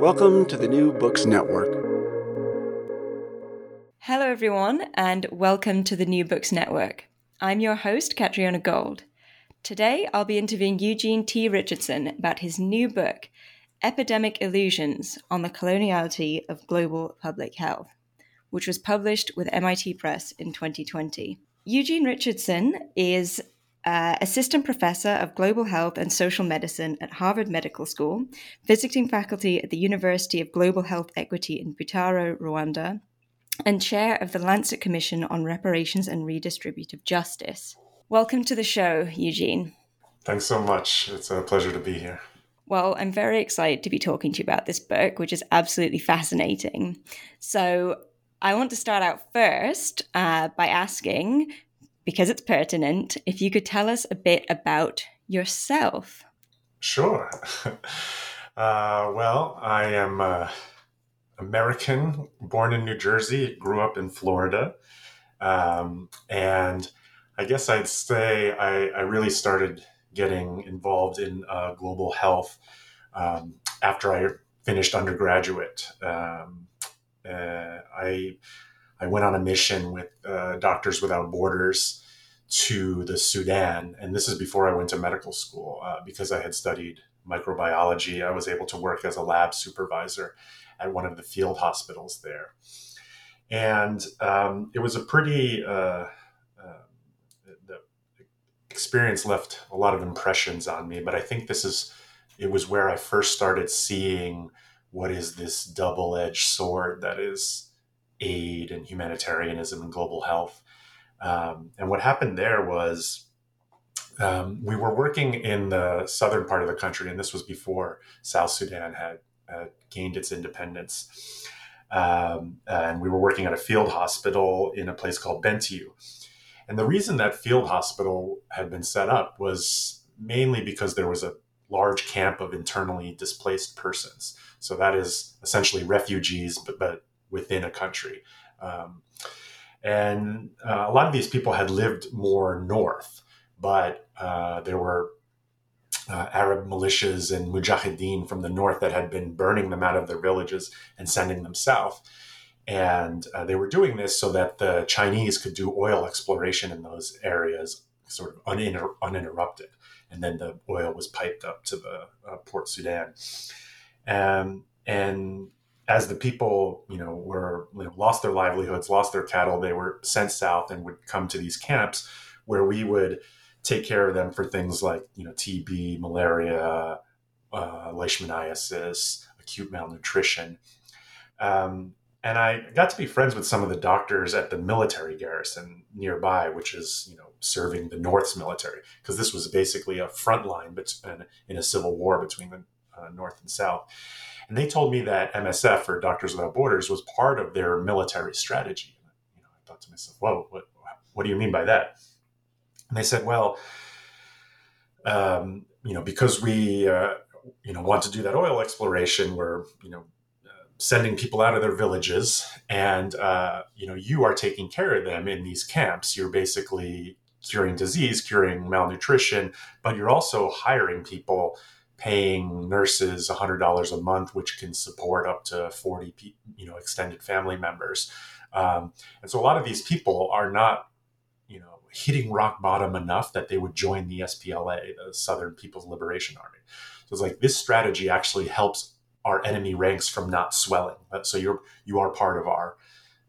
Welcome to the New Books Network. Hello, everyone, and welcome to the New Books Network. I'm your host, Catriona Gold. Today, I'll be interviewing Eugene T. Richardson about his new book, Epidemic Illusions on the Coloniality of Global Public Health, which was published with MIT Press in 2020. Eugene Richardson is uh, assistant professor of global health and social medicine at Harvard Medical School, visiting faculty at the University of Global Health Equity in Butaro, Rwanda, and chair of the Lancet Commission on Reparations and Redistributive Justice. Welcome to the show, Eugene. Thanks so much. It's a pleasure to be here. Well, I'm very excited to be talking to you about this book, which is absolutely fascinating. So, I want to start out first uh, by asking because it's pertinent, if you could tell us a bit about yourself. Sure. Uh, well, I am uh, American, born in New Jersey, grew up in Florida. Um, and I guess I'd say I, I, really started getting involved in uh, global health um, after I finished undergraduate. Um, uh, I I went on a mission with uh, Doctors Without Borders to the Sudan, and this is before I went to medical school uh, because I had studied microbiology. I was able to work as a lab supervisor at one of the field hospitals there, and um, it was a pretty uh, uh, the experience left a lot of impressions on me. But I think this is it was where I first started seeing what is this double-edged sword that is aid and humanitarianism and global health. Um, and what happened there was um, we were working in the southern part of the country, and this was before South Sudan had, had gained its independence. Um, and we were working at a field hospital in a place called Bentiu. And the reason that field hospital had been set up was mainly because there was a large camp of internally displaced persons. So that is essentially refugees, but, but within a country. Um, and uh, a lot of these people had lived more north, but uh, there were uh, Arab militias and mujahideen from the north that had been burning them out of their villages and sending them south. And uh, they were doing this so that the Chinese could do oil exploration in those areas sort of uninter- uninterrupted. And then the oil was piped up to the uh, Port Sudan. Um, and as the people, you know, were you know, lost their livelihoods, lost their cattle, they were sent south and would come to these camps where we would take care of them for things like you know TB, malaria, uh, leishmaniasis, acute malnutrition. Um, and I got to be friends with some of the doctors at the military garrison nearby, which is you know serving the North's military, because this was basically a front line between, in a civil war between the uh, North and South. And they told me that MSF or Doctors Without Borders was part of their military strategy. You know, I thought to myself, whoa, what, what do you mean by that? And they said, well, um, you know, because we uh, you know want to do that oil exploration were you know sending people out of their villages and uh, you know you are taking care of them in these camps you're basically curing disease curing malnutrition but you're also hiring people paying nurses $100 a month which can support up to 40 you know extended family members um, and so a lot of these people are not you know hitting rock bottom enough that they would join the spla the southern people's liberation army so it's like this strategy actually helps our enemy ranks from not swelling. So you're you are part of our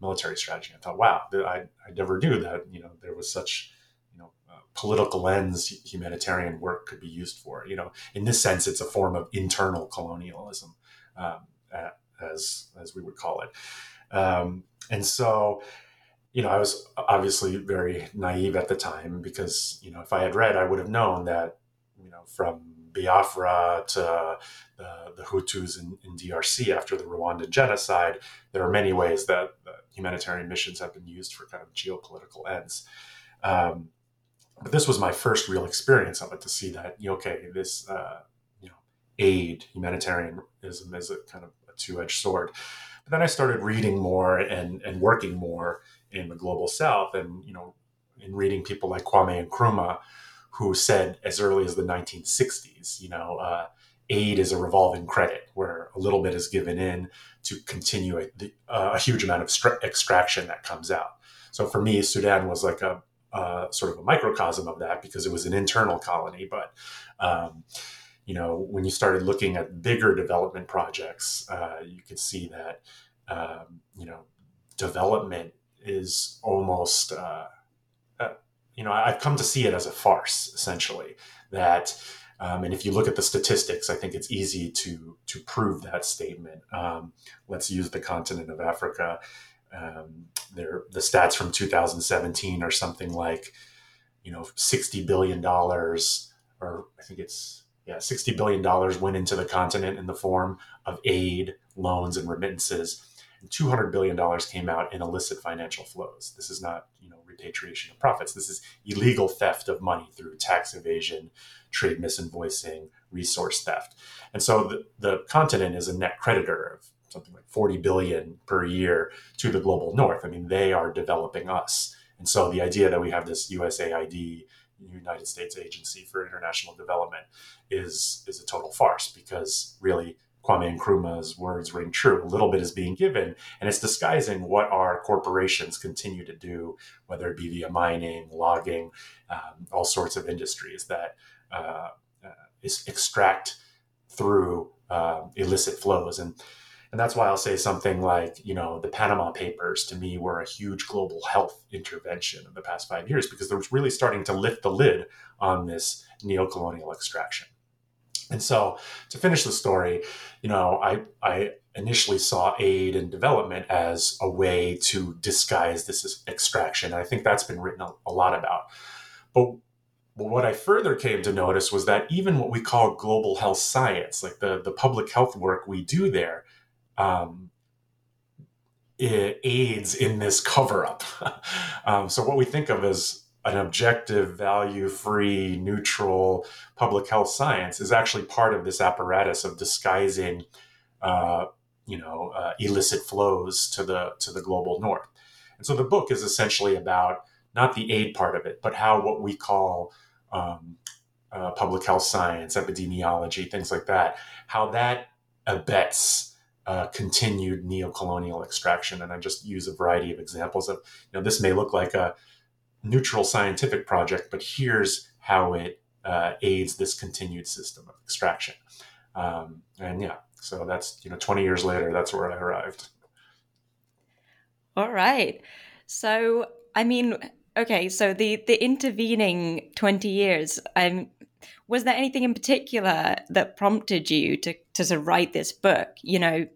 military strategy. I thought, wow, I, I never knew that you know there was such political lens humanitarian work could be used for. You know, in this sense, it's a form of internal colonialism, um, as as we would call it. Um, and so, you know, I was obviously very naive at the time because you know if I had read, I would have known that you know from Biafra to the, the Hutus in, in, DRC after the Rwandan genocide, there are many ways that, humanitarian missions have been used for kind of geopolitical ends. Um, but this was my first real experience of it to see that okay, this uh, you know aid humanitarianism is a kind of a two-edged sword. But then I started reading more and and working more in the global South, and you know, in reading people like Kwame Nkrumah who said as early as the 1960s, you know, uh, aid is a revolving credit where a little bit is given in to continue a, a huge amount of extraction that comes out. So for me, Sudan was like a, a, sort of a microcosm of that because it was an internal colony. But um, you know, when you started looking at bigger development projects, uh, you could see that um, you know development is almost uh, you know, I've come to see it as a farce, essentially. That, um, and if you look at the statistics, I think it's easy to to prove that statement. Um, let's use the continent of Africa. Um, there, the stats from 2017 are something like, you know, 60 billion dollars, or I think it's yeah, 60 billion dollars went into the continent in the form of aid, loans, and remittances. And 200 billion dollars came out in illicit financial flows. This is not, you know, repatriation of profits. This is illegal theft of money through tax evasion, trade misinvoicing, resource theft. And so the, the continent is a net creditor of something like 40 billion per year to the global north. I mean, they are developing us. And so the idea that we have this USAID, United States Agency for International Development, is is a total farce because really Kwame Nkrumah's words ring true. A little bit is being given, and it's disguising what our corporations continue to do, whether it be via mining, logging, um, all sorts of industries that uh, uh, extract through uh, illicit flows. And and that's why I'll say something like, you know, the Panama Papers to me were a huge global health intervention in the past five years because they're really starting to lift the lid on this neo-colonial extraction. And so to finish the story, you know, I, I initially saw aid and development as a way to disguise this extraction. I think that's been written a, lot about. But what I further came to notice was that even what we call global health science, like the, the public health work we do there, um, aids in this cover up. um, so, what we think of as an objective, value free, neutral public health science is actually part of this apparatus of disguising, uh, you know, uh, illicit flows to the to the global north. And so the book is essentially about not the aid part of it, but how what we call um, uh, public health science, epidemiology, things like that, how that abets uh, continued neo-colonial extraction. And I just use a variety of examples of, you know, this may look like a neutral scientific project, but here's how it uh, aids this continued system of extraction. Um, and yeah, so that's, you know, 20 years later, that's where I arrived. All right. So, I mean, okay, so the, the intervening 20 years, um, was there anything in particular that prompted you to, to of write this book? You know.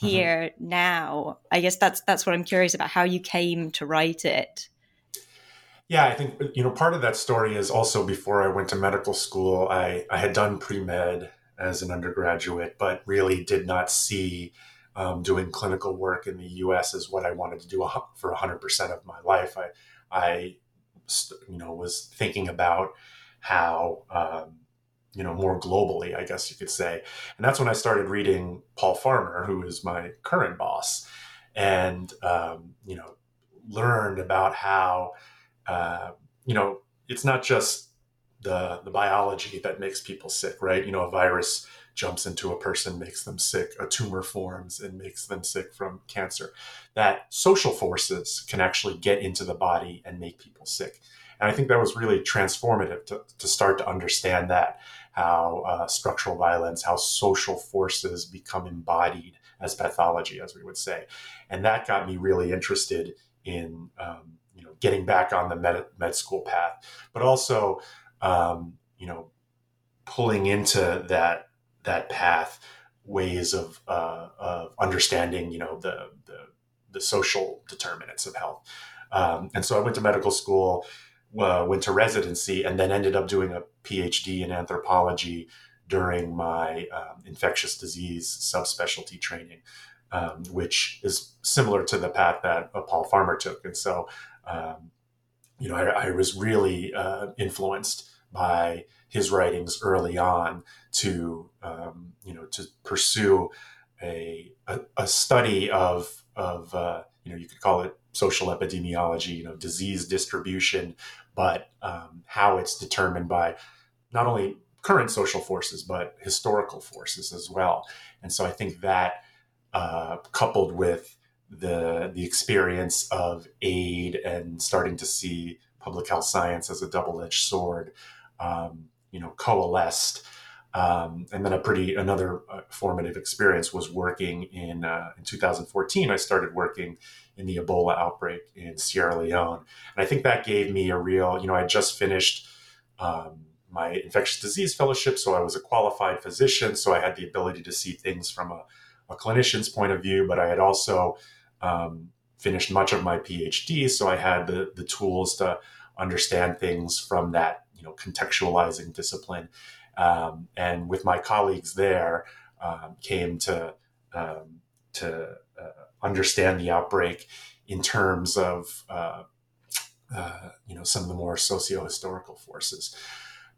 Here mm-hmm. now. I guess that's that's what I'm curious about how you came to write it. Yeah, I think you know part of that story is also before I went to medical school, I I had done pre med as an undergraduate, but really did not see um, doing clinical work in the U.S. as what I wanted to do for 100 percent of my life. I I you know was thinking about how um, you know, more globally, I guess you could say. And that's when I started reading Paul Farmer, who is my current boss, and um, you know, learned about how uh, you know it's not just the the biology that makes people sick, right? You know, a virus jumps into a person, makes them sick, a tumor forms and makes them sick from cancer. That social forces can actually get into the body and make people sick. And I think that was really transformative to, to start to understand that how uh, structural violence, how social forces become embodied as pathology, as we would say. And that got me really interested in um, you know getting back on the med, med school path, but also um, you know pulling into that that path ways of, uh, of understanding, you know, the, the, the social determinants of health. Um, and so I went to medical school, uh, went to residency, and then ended up doing a PhD in anthropology during my um, infectious disease subspecialty training, um, which is similar to the path that uh, Paul Farmer took. And so, um, you know, I, I was really uh, influenced by his writings early on to um, you know to pursue a, a, a study of of uh, you know you could call it social epidemiology you know disease distribution but um, how it's determined by not only current social forces but historical forces as well. And so i think that uh, coupled with the the experience of aid and starting to see public health science as a double-edged sword um, you know coalesced um, and then a pretty another uh, formative experience was working in uh, in 2014 i started working in the ebola outbreak in sierra leone and i think that gave me a real you know i just finished um, my infectious disease fellowship so i was a qualified physician so i had the ability to see things from a, a clinician's point of view but i had also um, finished much of my phd so i had the, the tools to understand things from that you know contextualizing discipline. Um, and with my colleagues there, um, came to um, to uh, understand the outbreak in terms of uh, uh, you know some of the more socio-historical forces.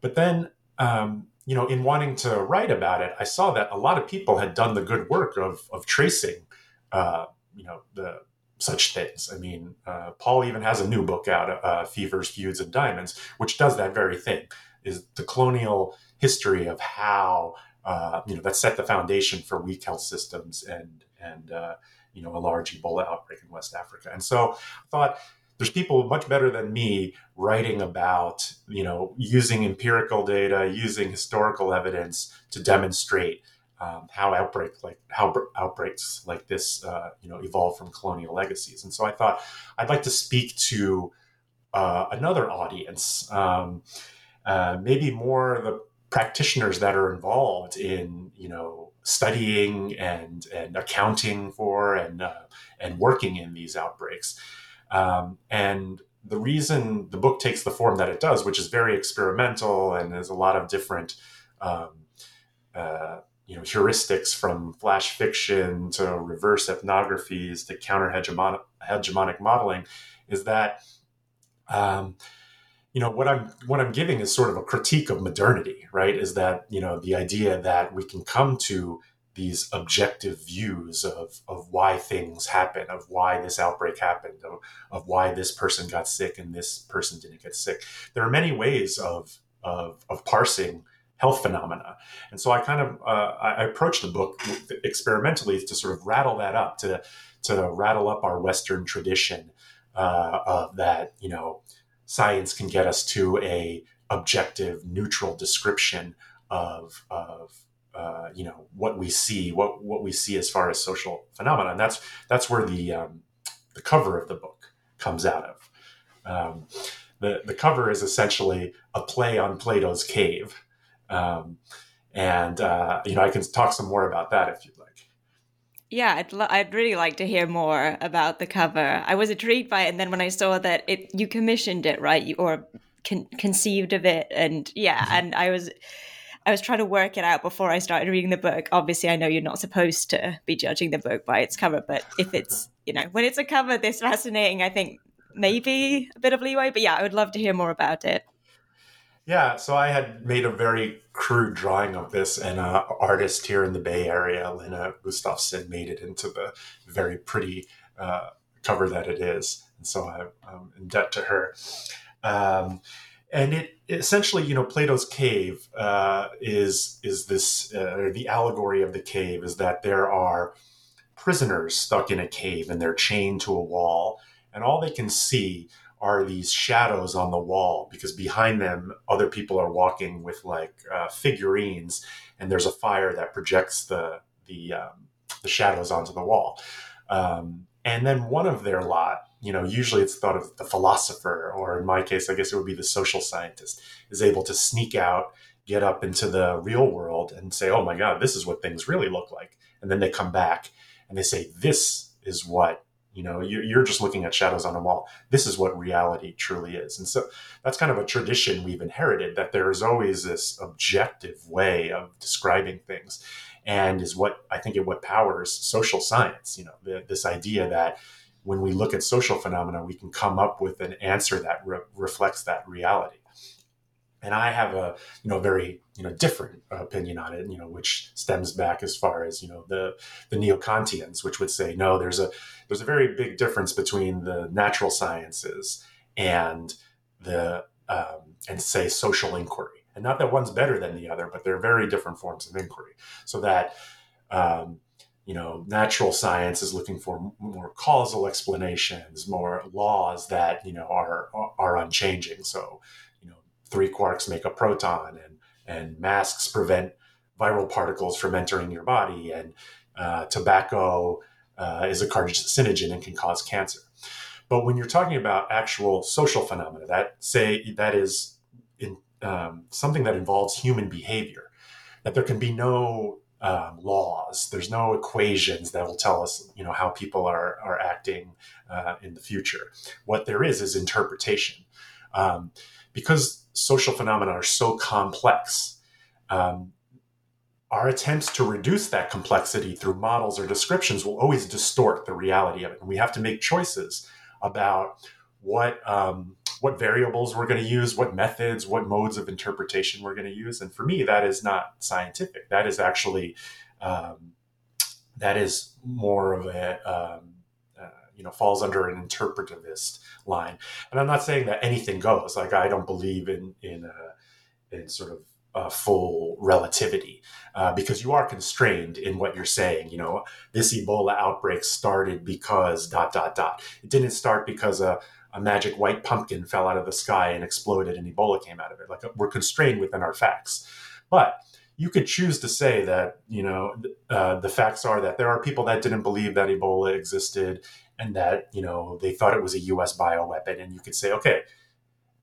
But then um, you know in wanting to write about it, I saw that a lot of people had done the good work of of tracing uh, you know the such things. I mean, uh, Paul even has a new book out, uh, Fevers, Feuds, and Diamonds, which does that very thing. Is the colonial history of how uh, you know that set the foundation for weak health systems and and uh, you know a large Ebola outbreak in West Africa. And so I thought there's people much better than me writing about you know using empirical data, using historical evidence to demonstrate um, how outbreak like how outbreaks like this uh, you know evolve from colonial legacies. And so I thought I'd like to speak to uh, another audience, um, uh, maybe more the practitioners that are involved in you know studying and and accounting for and uh, and working in these outbreaks. Um, and the reason the book takes the form that it does, which is very experimental and there's a lot of different um, uh, you know heuristics from flash fiction to reverse ethnographies to counter hegemonic, modeling is that um, you know what i'm what i'm giving is sort of a critique of modernity right is that you know the idea that we can come to these objective views of, of why things happen, of why this outbreak happened, of, of why this person got sick and this person didn't get sick. There are many ways of, of, of parsing health phenomena. And so I kind of uh, I approached the book experimentally to sort of rattle that up, to to rattle up our Western tradition uh, of that you know science can get us to a objective, neutral description of of uh, you know what we see, what what we see as far as social phenomena. And that's that's where the um, the cover of the book comes out of. Um, the, the cover is essentially a play on Plato's cave, um, and uh, you know, I can talk some more about that if you'd like. Yeah, I'd, lo- I'd really like to hear more about the cover. I was intrigued by it, and then when I saw that it you commissioned it, right, you or con- conceived of it, and yeah, mm-hmm. and I was. I was trying to work it out before I started reading the book. Obviously, I know you're not supposed to be judging the book by its cover, but if it's, you know, when it's a cover this fascinating, I think maybe a bit of leeway. But yeah, I would love to hear more about it. Yeah, so I had made a very crude drawing of this, and an artist here in the Bay Area, Lena Gustafsson, made it into the very pretty uh, cover that it is. And so I'm in debt to her. Um, and it essentially, you know, Plato's cave uh, is is this uh, the allegory of the cave is that there are prisoners stuck in a cave and they're chained to a wall, and all they can see are these shadows on the wall because behind them other people are walking with like uh, figurines and there's a fire that projects the the um, the shadows onto the wall. Um, and then one of their lot you know usually it's thought of the philosopher or in my case i guess it would be the social scientist is able to sneak out get up into the real world and say oh my god this is what things really look like. And then they come back and they say this is what you know you're just looking at shadows on a wall. This is what reality truly is. And so that's kind of a tradition we've inherited that there is always this objective way of describing things and is what i think it what powers social science you know the, this idea that when we look at social phenomena we can come up with an answer that re- reflects that reality and I have a you know very you know different opinion on it, you know, which stems back as far as you know the the neo-Kantians, which would say no, there's a there's a very big difference between the natural sciences and the um, and say social inquiry, and not that one's better than the other, but they're very different forms of inquiry. So that um, you know, natural science is looking for more causal explanations, more laws that you know are are unchanging. So three quarks make a proton and and masks prevent viral particles from entering your body and uh, tobacco uh, is a carcinogen and can cause cancer. But when you're talking about actual social phenomena that say that is in, um, something that involves human behavior that there can be no um, laws there's no equations that will tell us you know how people are are acting uh, in the future. What there is is interpretation um, because social phenomena are so complex. Um, our attempts to reduce that complexity through models or descriptions will always distort the reality of it. And we have to make choices about what um, what variables we're going to use, what methods, what modes of interpretation we're going to use. And for me, that is not scientific. That is actually um, that is more of a um, you know falls under an interpretivist line. And I'm not saying that anything goes. Like I don't believe in in uh, in sort of uh, full relativity uh, because you are constrained in what you're saying. You know, this Ebola outbreak started because dot dot dot. It didn't start because a, a magic white pumpkin fell out of the sky and exploded and Ebola came out of it. Like we're constrained within our facts, but you could choose to say that you know uh, the facts are that there are people that didn't believe that Ebola existed and that you know they thought it was a U.S. bioweapon, and you could say, okay,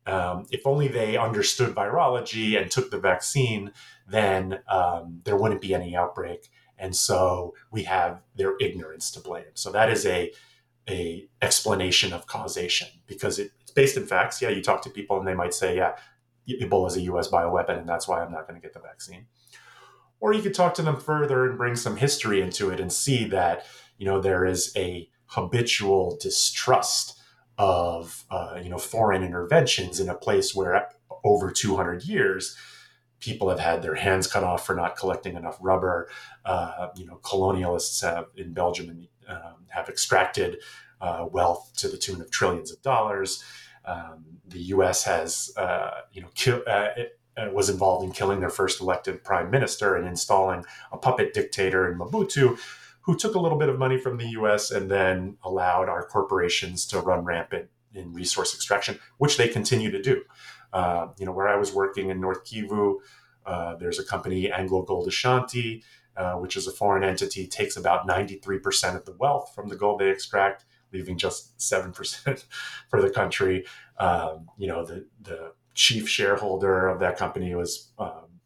um, if only they understood virology and took the vaccine, then um, there wouldn't be any outbreak, and so we have their ignorance to blame. So that is a a explanation of causation because it, it's based in facts. Yeah, you talk to people and they might say, yeah, Ebola is a U.S. bioweapon, and that's why I'm not going to get the vaccine. Or you could talk to them further and bring some history into it and see that you know there is a habitual distrust of uh, you know foreign interventions in a place where over 200 years people have had their hands cut off for not collecting enough rubber. Uh, you know, colonialists have in Belgium um, have extracted uh, wealth to the tune of trillions of dollars. Um, the U.S. has, uh, you know, uh, uh, was involved in killing their first elected prime minister and installing a puppet dictator in Mobutu, who took a little bit of money from the US and then allowed our corporations to run rampant in resource extraction, which they continue to do. Uh, you know, where I was working in North Kivu, uh, there's a company, Anglo Gold Ashanti, uh, which is a foreign entity, takes about 93% of the wealth from the gold they extract, leaving just 7% for the country. Um, you know, the, the chief shareholder of that company was um,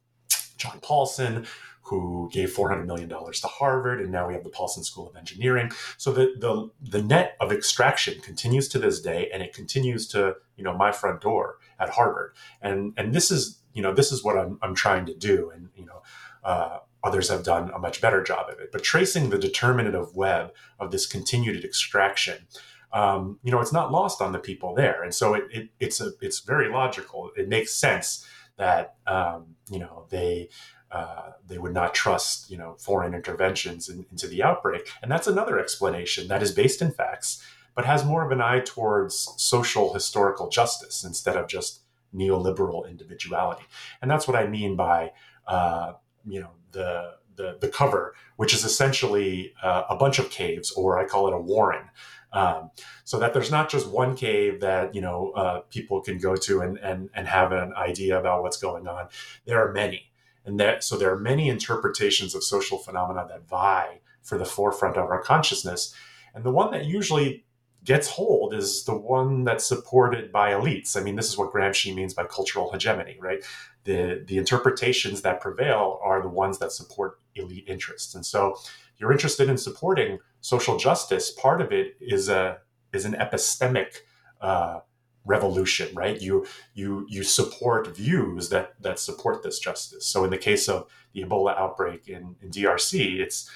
John Paulson, who gave $400 million to Harvard, and now we have the Paulson School of Engineering. So the, the, the net of extraction continues to this day, and it continues to, you know, my front door at Harvard. And, and this is, you know, this is what I'm, I'm trying to do. And, you know, uh, others have done a much better job of it. But tracing the determinative web of this continued extraction, um, you know, it's not lost on the people there. And so it, it, it's a, it's very logical. It makes sense that um, you know they uh, they would not trust you know foreign interventions in, into the outbreak, and that's another explanation that is based in facts, but has more of an eye towards social historical justice instead of just neoliberal individuality, and that's what I mean by uh, you know the the, the cover, which is essentially uh, a bunch of caves, or I call it a warren. Um, so that there's not just one cave that you know uh, people can go to and, and and have an idea about what's going on. There are many, and that so there are many interpretations of social phenomena that vie for the forefront of our consciousness, and the one that usually gets hold is the one that's supported by elites. I mean, this is what Gramsci means by cultural hegemony, right? The the interpretations that prevail are the ones that support elite interests, and so you're interested in supporting social justice, part of it is a is an epistemic uh, revolution, right? You you you support views that that support this justice. So in the case of the Ebola outbreak in, in DRC, it's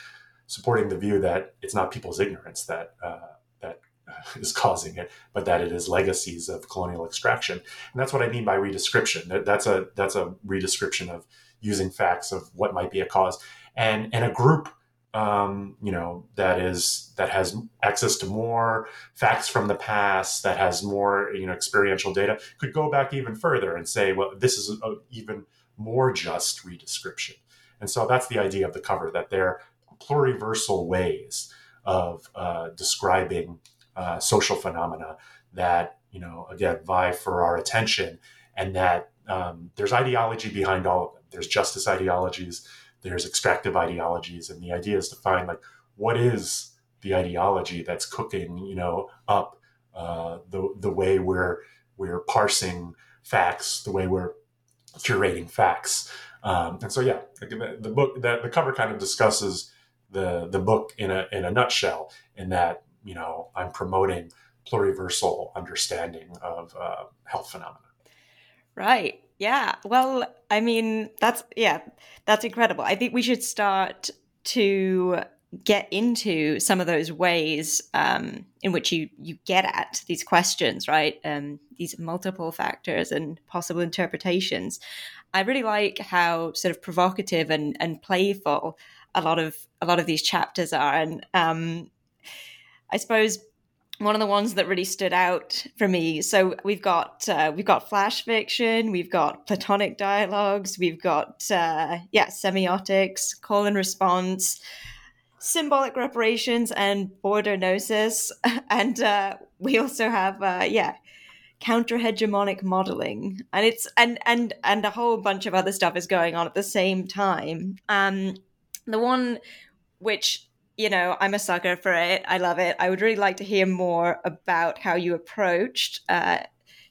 supporting the view that it's not people's ignorance that uh, that is causing it, but that it is legacies of colonial extraction. And that's what I mean by redescription. That's a that's a redescription of using facts of what might be a cause. And and a group um, you know that is that has access to more facts from the past that has more you know experiential data could go back even further and say well this is an even more just redescription. And so that's the idea of the cover that they're pluriversal ways of uh, describing uh, social phenomena that you know again vie for our attention and that um, there's ideology behind all of them. There's justice ideologies there's extractive ideologies and the idea is to find like what is the ideology that's cooking you know up uh, the the way we're we're parsing facts the way we're curating facts. Um, and so yeah the book the, the cover kind of discusses the the book in a in a nutshell in that you know i'm promoting pluriversal understanding of uh, health phenomena. Right yeah. Well, I mean, that's yeah, that's incredible. I think we should start to get into some of those ways um, in which you you get at these questions, right? Um, these multiple factors and possible interpretations. I really like how sort of provocative and and playful a lot of a lot of these chapters are, and um, I suppose one of the ones that really stood out for me. So we've got uh, we've got flash fiction, we've got platonic dialogues, we've got uh, yeah semiotics, call and response, symbolic reparations, and border gnosis, and uh, we also have uh, yeah counter hegemonic modeling, and it's and and and a whole bunch of other stuff is going on at the same time. Um, the one which you know, I'm a sucker for it. I love it. I would really like to hear more about how you approached uh,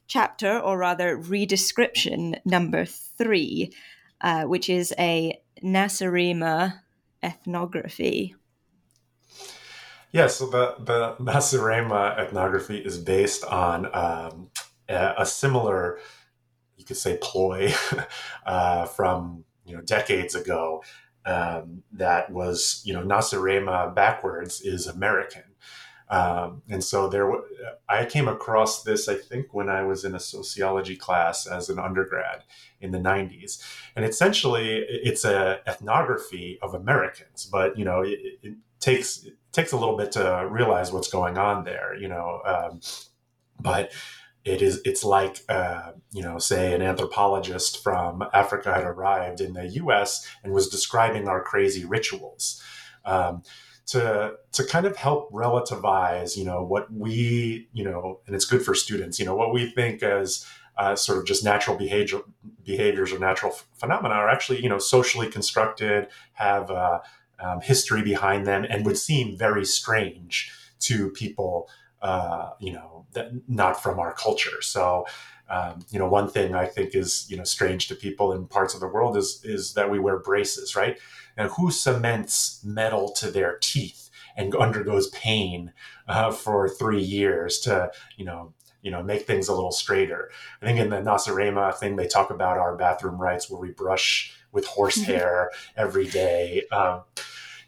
chapter, or rather, redescription number three, uh, which is a Nacirema ethnography. Yeah, so the, the Nacirema ethnography is based on um, a, a, similar, you could say, ploy uh, from you know decades ago um, that was, you know, Nacirema backwards is American. Um, and so there, I came across this, I think, when I was in a sociology class as an undergrad in the 90s. And essentially, it's a ethnography of Americans, but, you know, it, it takes, it takes a little bit to realize what's going on there, you know. Um, but it is it's like uh, you know say an anthropologist from africa had arrived in the us and was describing our crazy rituals. Um, to to kind of help relativize you know what we you know and it's good for students you know what we think as uh, sort of just natural behavior behaviors or natural f- phenomena are actually you know socially constructed have uh, um, history behind them and would seem very strange to people uh, you know, that, not from our culture. So, um, you know, one thing I think is you know strange to people in parts of the world is is that we wear braces, right? And who cements metal to their teeth and undergoes pain uh, for three years to you know you know make things a little straighter? I think in the Nacirema thing they talk about our bathroom rites where we brush with horsehair every day. Um,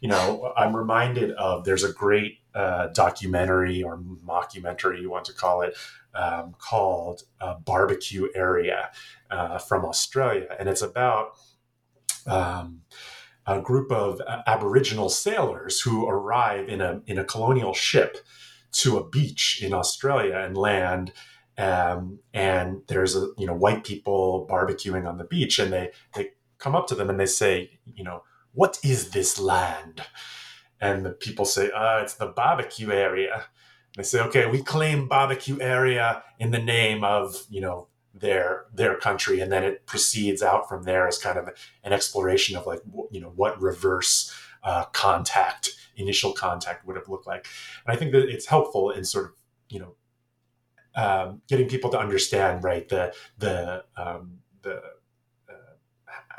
you know, I'm reminded of there's a great uh, documentary or mockumentary, you want to call it, um, called uh, Babakiueria uh, from Australia. And it's about um, a group of Aboriginal sailors who arrive in a, in a colonial ship to a beach in Australia and land. Um, and there's a you know white people barbecuing on the beach, and they they come up to them and they say, you know, what is this land? And the people say, uh, it's the barbecue area. They say, okay, we claim barbecue area in the name of, you know, their their country and then it proceeds out from there as kind of an exploration of like you know what reverse uh, contact initial contact would have looked like and i think that it's helpful in sort of you know um, getting people to understand right the the um, the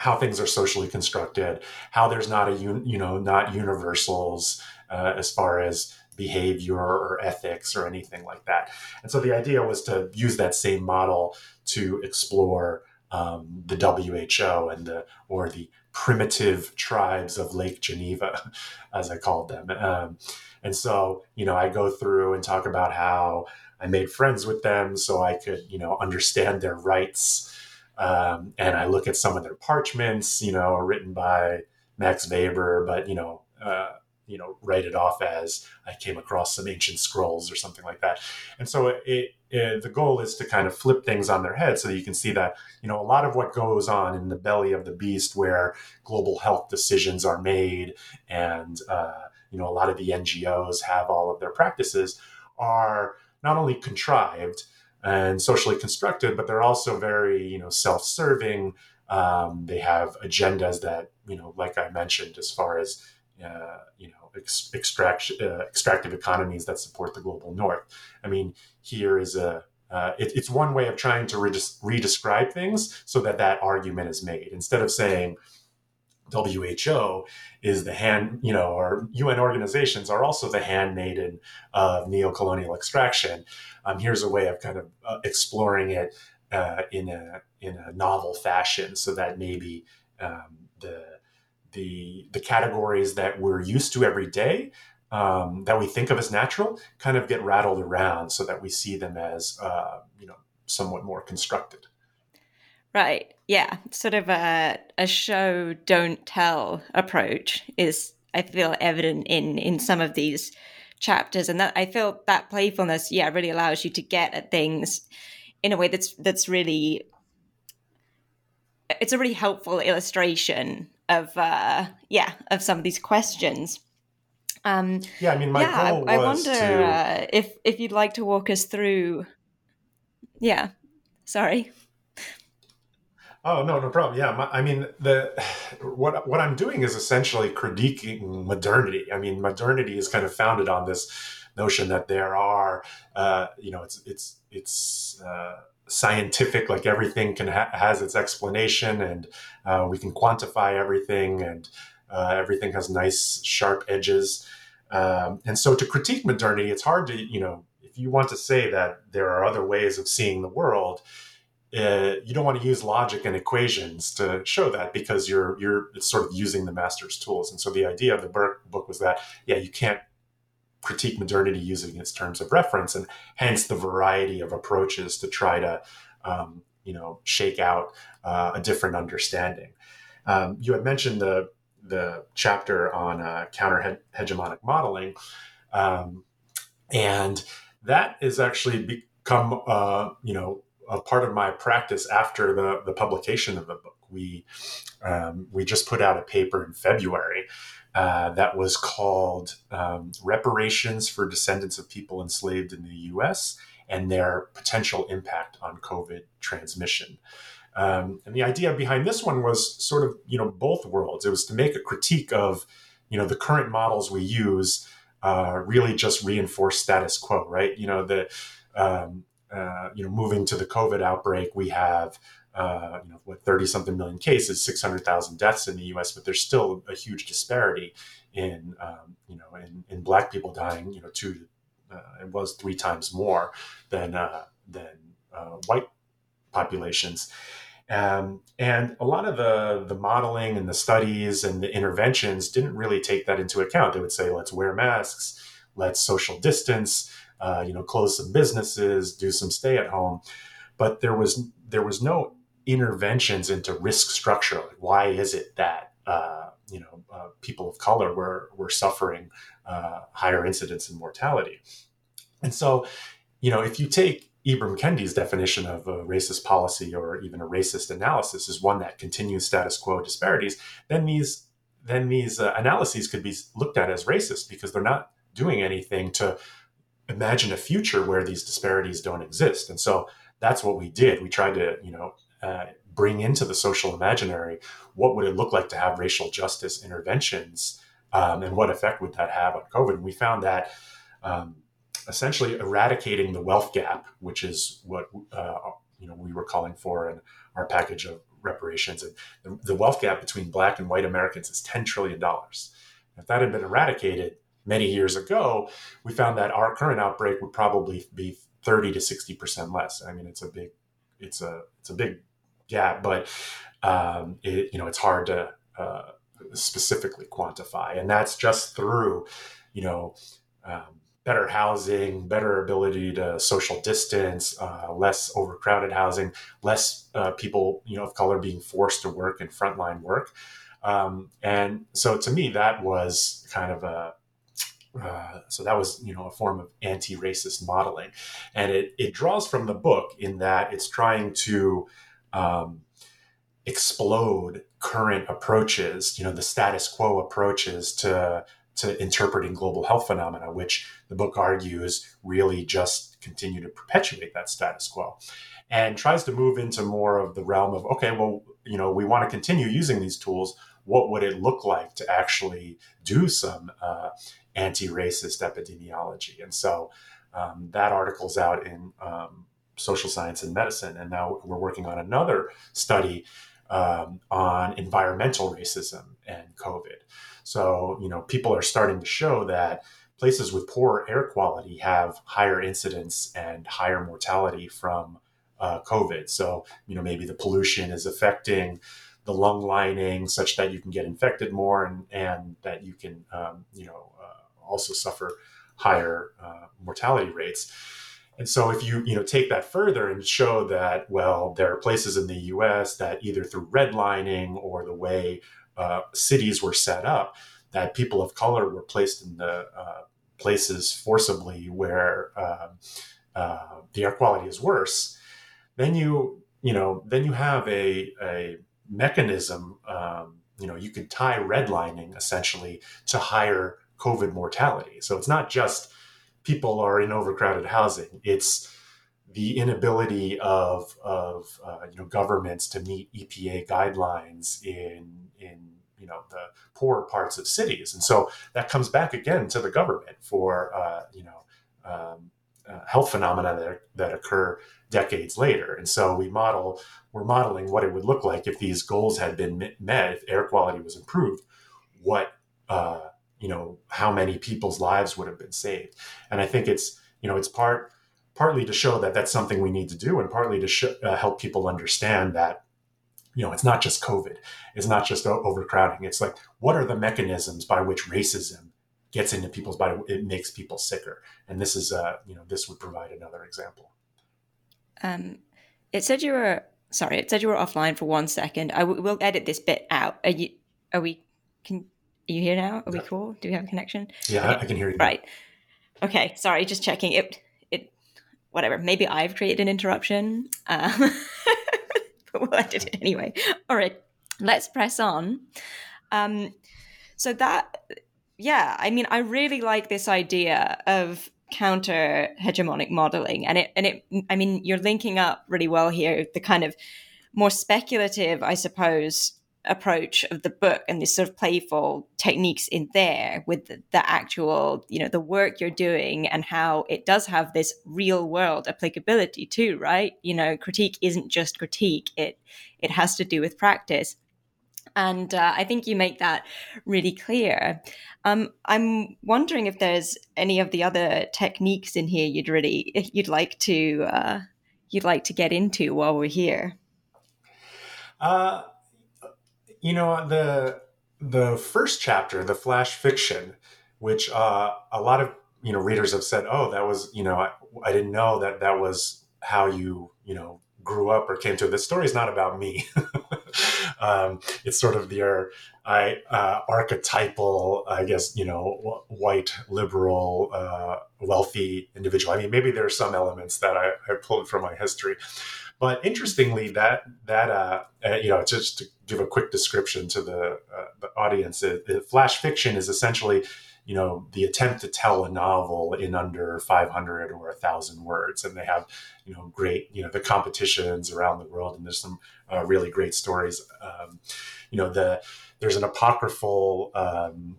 how things are socially constructed, how there's not a you know not universals uh, as far as behavior or ethics or anything like that. And so the idea was to use that same model to explore um, the WHO and the or the primitive tribes of Lake Geneva, as I called them. Um, and so you know I go through and talk about how I made friends with them so I could you know understand their rites um, and I look at some of their parchments, you know, written by Max Weber, but you know, uh, you know, write it off as I came across some ancient scrolls or something like that. And so it, it, the goal is to kind of flip things on their head so that you can see that you know a lot of what goes on in the belly of the beast, where global health decisions are made, and uh, you know a lot of the NGOs have all of their practices are not only contrived and socially constructed, but they're also very, you know, self-serving. Um, they have agendas that, you know, like I mentioned, as far as uh, you know, ex- extract, uh, extractive economies that support the global north. I mean, here is a uh, it, it's one way of trying to re-describe things so that that argument is made instead of saying WHO is the hand, you know, or UN organizations are also the handmaiden of neo-colonial extraction. Um, here's a way of kind of uh, exploring it uh, in a in a novel fashion, so that maybe um, the the the categories that we're used to every day um, that we think of as natural kind of get rattled around, so that we see them as uh, you know somewhat more constructed. Right. Yeah. Sort of a a show don't tell approach is I feel evident in in some of these chapters and that I feel that playfulness yeah really allows you to get at things in a way that's that's really it's a really helpful illustration of uh yeah of some of these questions um yeah i mean my yeah, goal I, I wonder to... uh, if if you'd like to walk us through yeah sorry Oh no, no problem. Yeah, my, I mean the what what I'm doing is essentially critiquing modernity. I mean, modernity is kind of founded on this notion that there are, uh, you know, it's it's it's uh, scientific, like everything can ha- has its explanation, and uh, we can quantify everything, and uh, everything has nice sharp edges. Um, and so, to critique modernity, it's hard to, you know, if you want to say that there are other ways of seeing the world uh, you don't want to use logic and equations to show that because you're you're it's sort of using the master's tools. And so the idea of the Burke book was that yeah, you can't critique modernity using its terms of reference, and hence the variety of approaches to try to um, you know shake out uh, a different understanding. Um, you had mentioned the the chapter on uh, counter hegemonic modeling, um, and that is actually become uh, you know a part of my practice after the, the publication of the book. We um, we just put out a paper in February uh, that was called um, "Reparations for Descendants of People Enslaved in the U.S. and Their Potential Impact on COVID Transmission." Um, and the idea behind this one was sort of you know both worlds. It was to make a critique of you know the current models we use uh, really just reinforce status quo, right? You know the um, uh, you know, moving to the COVID outbreak, we have, uh, you know, what 30 something million cases, 600,000 deaths in the US, but there's still a huge disparity in, um, you know, in, in black people dying, you know, two, uh, it was three times more than, uh, than uh, white populations. Um, and a lot of the the modeling and the studies and the interventions didn't really take that into account. They would say, let's wear masks, let's social distance, uh, you know, close some businesses, do some stay at home. But there was there was no interventions into risk structure. Why is it that uh, you know uh, people of color were were suffering uh, higher incidence and mortality? And so, you know, if you take Ibram Kendi's definition of a racist policy or even a racist analysis is one that continues status quo disparities, then these then these uh, analyses could be looked at as racist because they're not doing anything to imagine a future where these disparities don't exist. And so that's what we did. We tried to, you know, uh, bring into the social imaginary what would it look like to have racial justice interventions um, and what effect would that have on COVID. And we found that um, essentially eradicating the wealth gap, which is what uh, you know we were calling for in our package of reparations. And the, the wealth gap between Black and White Americans is ten trillion dollars. If that had been eradicated many years ago, we found that our current outbreak would probably be thirty to sixty percent less. I mean, it's a big, it's a it's a big gap, but um, it, you know it's hard to uh, specifically quantify, and that's just through you know. Um, better housing, better ability to social distance, uh, less overcrowded housing, less uh, people you know of color being forced to work in frontline work. Um, and so to me, that was kind of a uh, so that was you know a form of anti-racist modeling, and it it draws from the book in that it's trying to um, explode current approaches, you know, the status quo approaches to to interpreting global health phenomena, which the book argues really just continue to perpetuate that status quo and tries to move into more of the realm of okay well you know we want to continue using these tools what would it look like to actually do some uh, anti-racist epidemiology and so um, that article's out in um, social science and medicine and now we're working on another study um, on environmental racism and covid so, you know, people are starting to show that places with poor air quality have higher incidence and higher mortality from uh, COVID. So, you know, maybe the pollution is affecting the lung lining such that you can get infected more and, and that you can, um, you know, uh, also suffer higher uh, mortality rates. And so if you, you know, take that further and show that, well, there are places in the US that either through redlining or the way uh, cities were set up, that people of color were placed in the uh, places forcibly where uh, uh, the air quality is worse, then you you know then you have a a mechanism. Um, you know, you could tie redlining essentially to higher COVID mortality. So it's not just people are in overcrowded housing; it's the inability of of uh, you know governments to meet EPA guidelines in in you know the poorer parts of cities, and so that comes back again to the government for uh, you know um, uh, health phenomena that, that occur decades later. And so we model we're modeling what it would look like if these goals had been met, if air quality was improved, what uh, you know how many people's lives would have been saved. And I think it's you know it's part partly to show that that's something we need to do, and partly to sh- uh, help people understand that you know, it's not just COVID. It's not just overcrowding. It's like, what are the mechanisms by which racism gets into people's body? It makes people sicker. And this is, uh, you know, this would provide another example. Um, it said you were sorry. It said you were offline for one second. I w- will edit this bit out. Are you? Are we? Can are you here now? Are we cool? Do we have a connection? Yeah, okay. I can hear you. Right. Okay. Sorry. Just checking. It. It. Whatever. Maybe I've created an interruption. Um, but well, I did it anyway. All right, let's press on. Um, so that, yeah, I mean, I really like this idea of counter hegemonic modeling, and it, and it, I mean, you're linking up really well here the kind of more speculative, I suppose, approach of the book and this sort of playful techniques in there with the, the, actual you know the work you're doing and how it does have this real world applicability too right? You know critique isn't just critique. It it has to do with practice and uh, i think you make that really clear um, i'm wondering if there's any of the other techniques in here you'd really you'd like to uh, you'd like to get into while we're here Uh, you know the the first chapter, the flash fiction, which uh, a lot of you know readers have said, oh, that was you know I, I didn't know that that was how you you know grew up or came to it. This story is not about me. um, it's sort of their I, uh, archetypal, I guess, you know, white, liberal, uh, wealthy individual. I mean, maybe there are some elements that I, I pulled from my history, but interestingly, that that uh, uh, you know, just to give a quick description to the uh, the audience, it, it, flash fiction is essentially you know the attempt to tell a novel in under 500 or 1000 words. And they have you know great you know the competitions around the world and there's some uh, really great stories. Um, you know the there's an apocryphal um,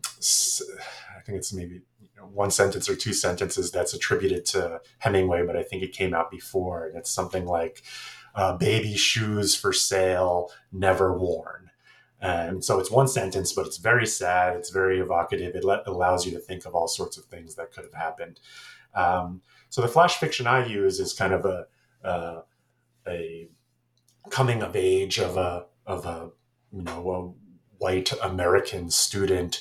i think it's maybe one sentence or two sentences that's attributed to hemingway but i think it came out before and it's something like uh, baby shoes for sale never worn and so it's one sentence, but it's very sad. It's very evocative. It le- allows you to think of all sorts of things that could have happened. Um, so the flash fiction I use is kind of a uh, a coming of age of a of a you know a white American student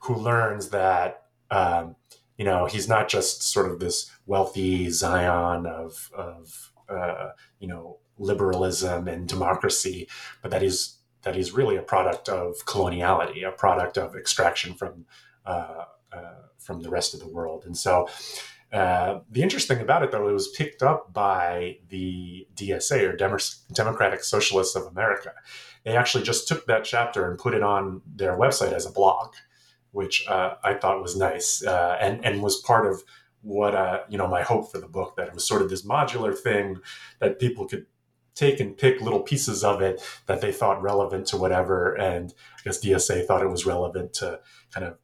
who learns that um, you know he's not just sort of this wealthy Zion of of uh, you know liberalism and democracy, but that he's that he's really a product of coloniality, a product of extraction from uh, uh, from the rest of the world. And so, uh, the interesting about it, though, it was picked up by the DSA or Dem- Democratic Socialists of America. They actually just took that chapter and put it on their website as a blog, which uh, I thought was nice uh, and and was part of what uh, you know my hope for the book that it was sort of this modular thing that people could take and pick little pieces of it that they thought relevant to whatever. And I guess DSA thought it was relevant to kind of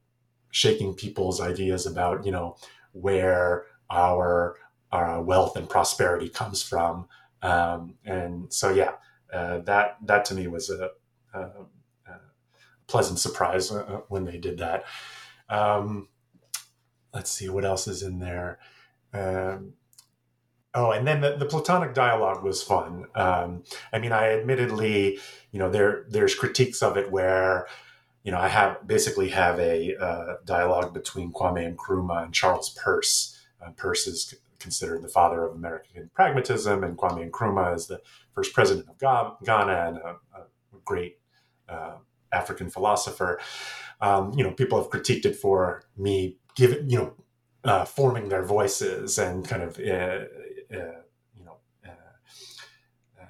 shaking people's ideas about, you know, where our, our wealth and prosperity comes from. Um, and so, yeah, uh, that, that to me was a, a, a pleasant surprise uh, when they did that. Um, let's see what else is in there. Um, Oh, and then the, the Platonic dialogue was fun. Um, I mean, I admittedly, you know, there there's critiques of it where, you know, I have basically have a uh, dialogue between Kwame Nkrumah and Charles Peirce. Uh, Peirce is considered the father of American pragmatism, and Kwame Nkrumah is the first president of Ghana and a, a great uh, African philosopher. Um, you know, people have critiqued it for me giving, you know, uh, forming their voices and kind of uh, you know, uh, uh,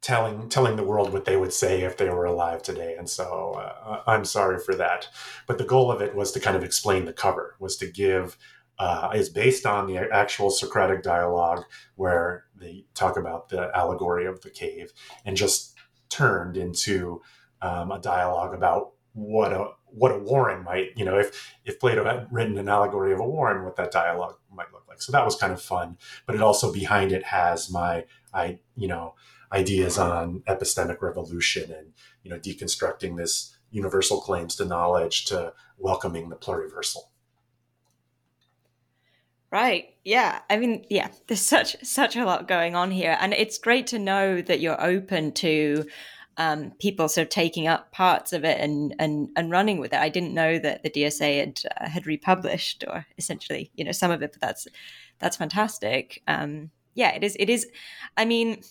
telling telling the world what they would say if they were alive today. And so uh, I'm sorry for that. But the goal of it was to kind of explain the cover, was to give. Uh, is based on the actual Socratic dialogue where they talk about the allegory of the cave, and just turned into um, a dialogue about what a what a warren might you know if if Plato had written an allegory of a warren, what that dialogue So that was kind of fun. But it also behind it has my I you know ideas on epistemic revolution and you know deconstructing this universal claims to knowledge to welcoming the pluriversal. Right. Yeah. I mean, yeah, there's such such a lot going on here and it's great to know that you're open to um, people sort of taking up parts of it and, and and running with it. I didn't know that the DSA had uh, had republished or essentially, you know, some of it, but that's that's fantastic. Um, yeah, it is. It is. I mean,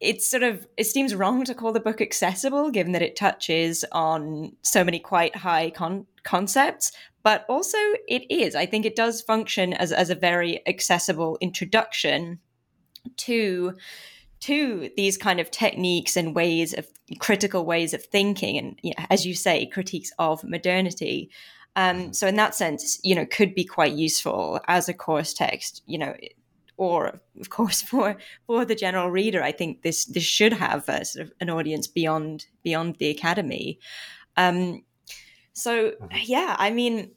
it's sort of it seems wrong to call the book accessible, given that it touches on so many quite high con- concepts. But also, it is. I think it does function as as a very accessible introduction to to these kind of techniques and ways of critical ways of thinking and you know, as you say critiques of modernity um, so in that sense you know could be quite useful as a course text you know or of course for for the general reader i think this this should have a, sort of an audience beyond beyond the academy um, so mm-hmm. yeah i mean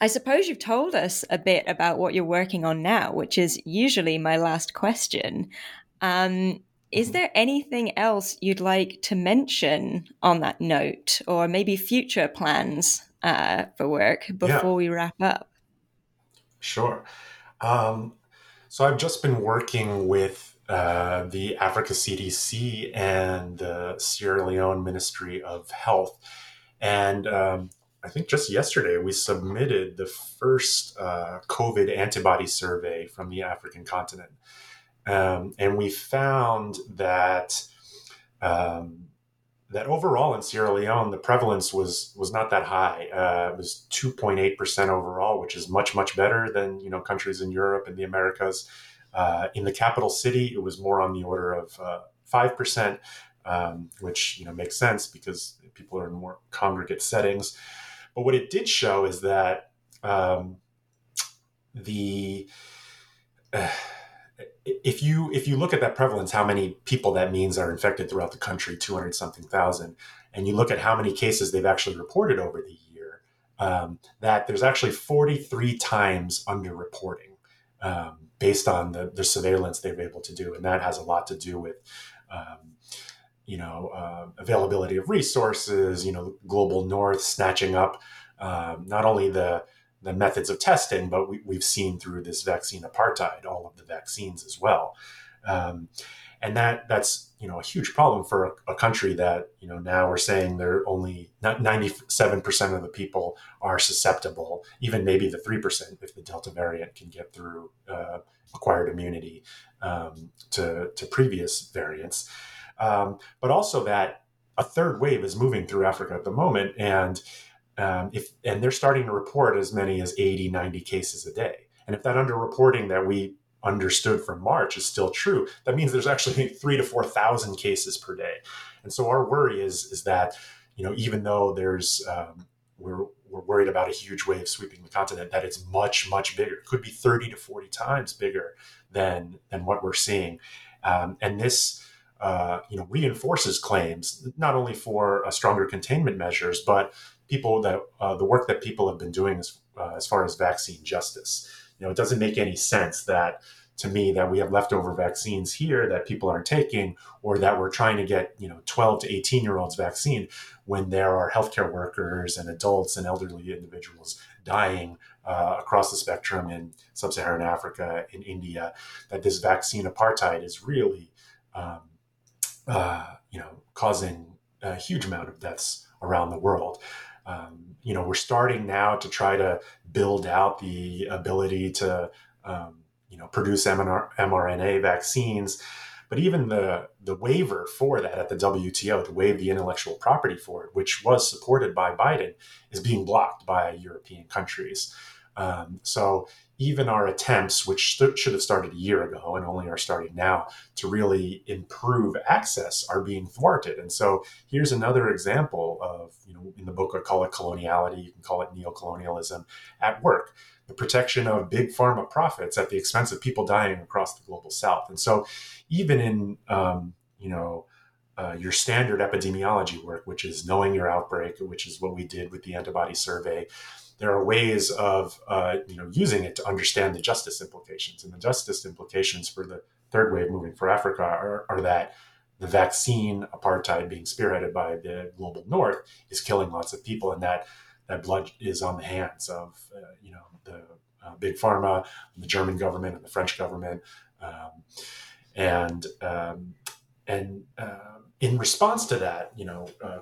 I suppose you've told us a bit about what you're working on now, which is usually my last question. Um, is mm-hmm. there anything else you'd like to mention on that note, or maybe future plans uh, for work before yeah. we wrap up? Sure. Um, so I've just been working with uh, the Africa CDC and the Sierra Leone Ministry of Health. And um, I think just yesterday we submitted the first uh, COVID antibody survey from the African continent. Um, and we found that um, that overall in Sierra Leone the prevalence was was not that high. Uh, it was 2.8 percent overall, which is much much better than you know countries in Europe and the Americas. Uh, in the capital city, it was more on the order of uh, five uh, percent, um, which you know makes sense because people are in more congregate settings. But what it did show is that um, the uh, if you if you look at that prevalence, how many people that means are infected throughout the country, two hundred something thousand, and you look at how many cases they've actually reported over the year, um, that there's actually forty three times underreporting um, based on the, the surveillance they've been able to do, and that has a lot to do with. Um, you know, uh, availability of resources, you know, global north snatching up um, not only the the methods of testing, but we, have seen through this vaccine apartheid all of the vaccines as well. Um, and that that's you know a huge problem for a, a, country that you know now we're saying they're only not 97% of the people are susceptible even maybe the 3% if the delta variant can get through uh, acquired immunity um, to, to previous variants um, but also that a third wave is moving through africa at the moment and um, if and they're starting to report as many as 80 90 cases a day. And if that underreporting that we understood from march is still true that means there's actually three to four thousand cases per day. And so our worry is is that you know even though there's um, we're we're worried about a huge wave sweeping the continent that it's much much bigger. It could be 30 to 40 times bigger than than what we're seeing. Um, and this uh, you know reinforces claims not only for a stronger containment measures but people that uh, the work that people have been doing as, uh, as far as vaccine justice. You know, it doesn't make any sense that to me that we have leftover vaccines here that people aren't taking or that we're trying to get you know 12 to 18 year olds vaccine when there are healthcare workers and adults and elderly individuals dying uh, across the spectrum in sub-saharan africa in india that this vaccine apartheid is really um, uh, you know causing a huge amount of deaths around the world um, you know, we're starting now to try to build out the ability to, um, you know, produce mRNA vaccines. But even the the waiver for that at the WTO to waive the intellectual property for it, which was supported by Biden, is being blocked by European countries. Um, so even our attempts, which st- should have started a year ago and only are starting now, to really improve access are being thwarted. And so here's another example of, in the book I call it coloniality, you can call it neocolonialism at work. The protection of big pharma profits at the expense of people dying across the global south. And so even in um, you know, uh, your standard epidemiology work, which is knowing your outbreak, which is what we did with the antibody survey, there are ways of uh, you know using it to understand the justice implications. And the justice implications for the third wave moving for Africa are, are that the vaccine apartheid being spearheaded by the global north is killing lots of people, and that that blood is on the hands of uh, you know the uh, big pharma, the German government, and the French government, um, and um, and uh, in response to that, you know, uh,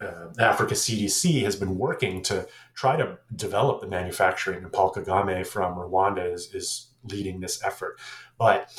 uh, Africa CDC has been working to try to develop the manufacturing, and Paul Kagame from Rwanda is, is leading this effort. But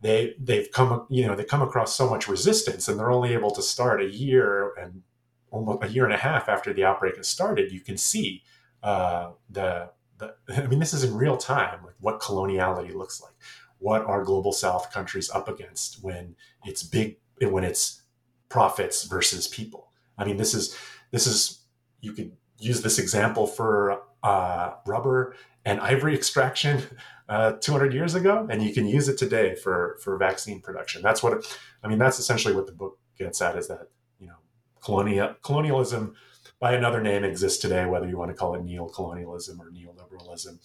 they they've come you know they come across so much resistance, and they're only able to start a year and almost a year and a half after the outbreak has started. You can see uh, the the I mean this is in real time, like what coloniality looks like, what are global South countries up against when it's big when it's profits versus people I mean, this is this is you could use this example for uh, rubber and ivory extraction uh, 200 years ago, and you can use it today for for vaccine production. That's what I mean. That's essentially what the book gets at: is that you know, colonial colonialism by another name exists today, whether you want to call it neo-colonialism or neoliberalism.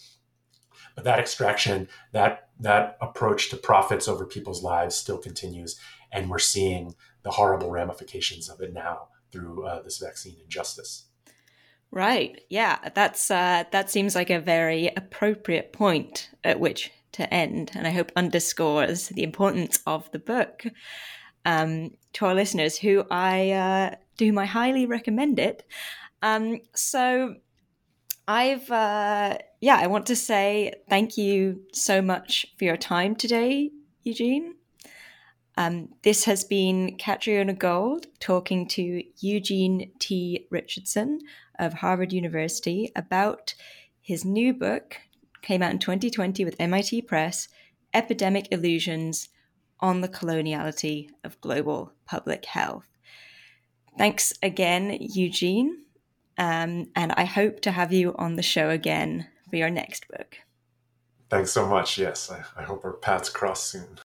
But that extraction, that that approach to profits over people's lives still continues, and we're seeing the horrible ramifications of it now through uh, this vaccine injustice. Right. Yeah, that's uh, that seems like a very appropriate point at which to end, and I hope underscores the importance of the book um, to our listeners, who I uh, whom I highly recommend it. Um, so I've uh, yeah, I want to say thank you so much for your time today, Eugene. Um, this has been Catriona Gold talking to Eugene T. Richardson of Harvard University about his new book, came out in 2020 with MIT Press, Epidemic Illusions on the Coloniality of Global Public Health. Thanks again, Eugene. Um, and I hope to have you on the show again for your next book. Thanks so much. Yes, I, I hope our paths cross soon.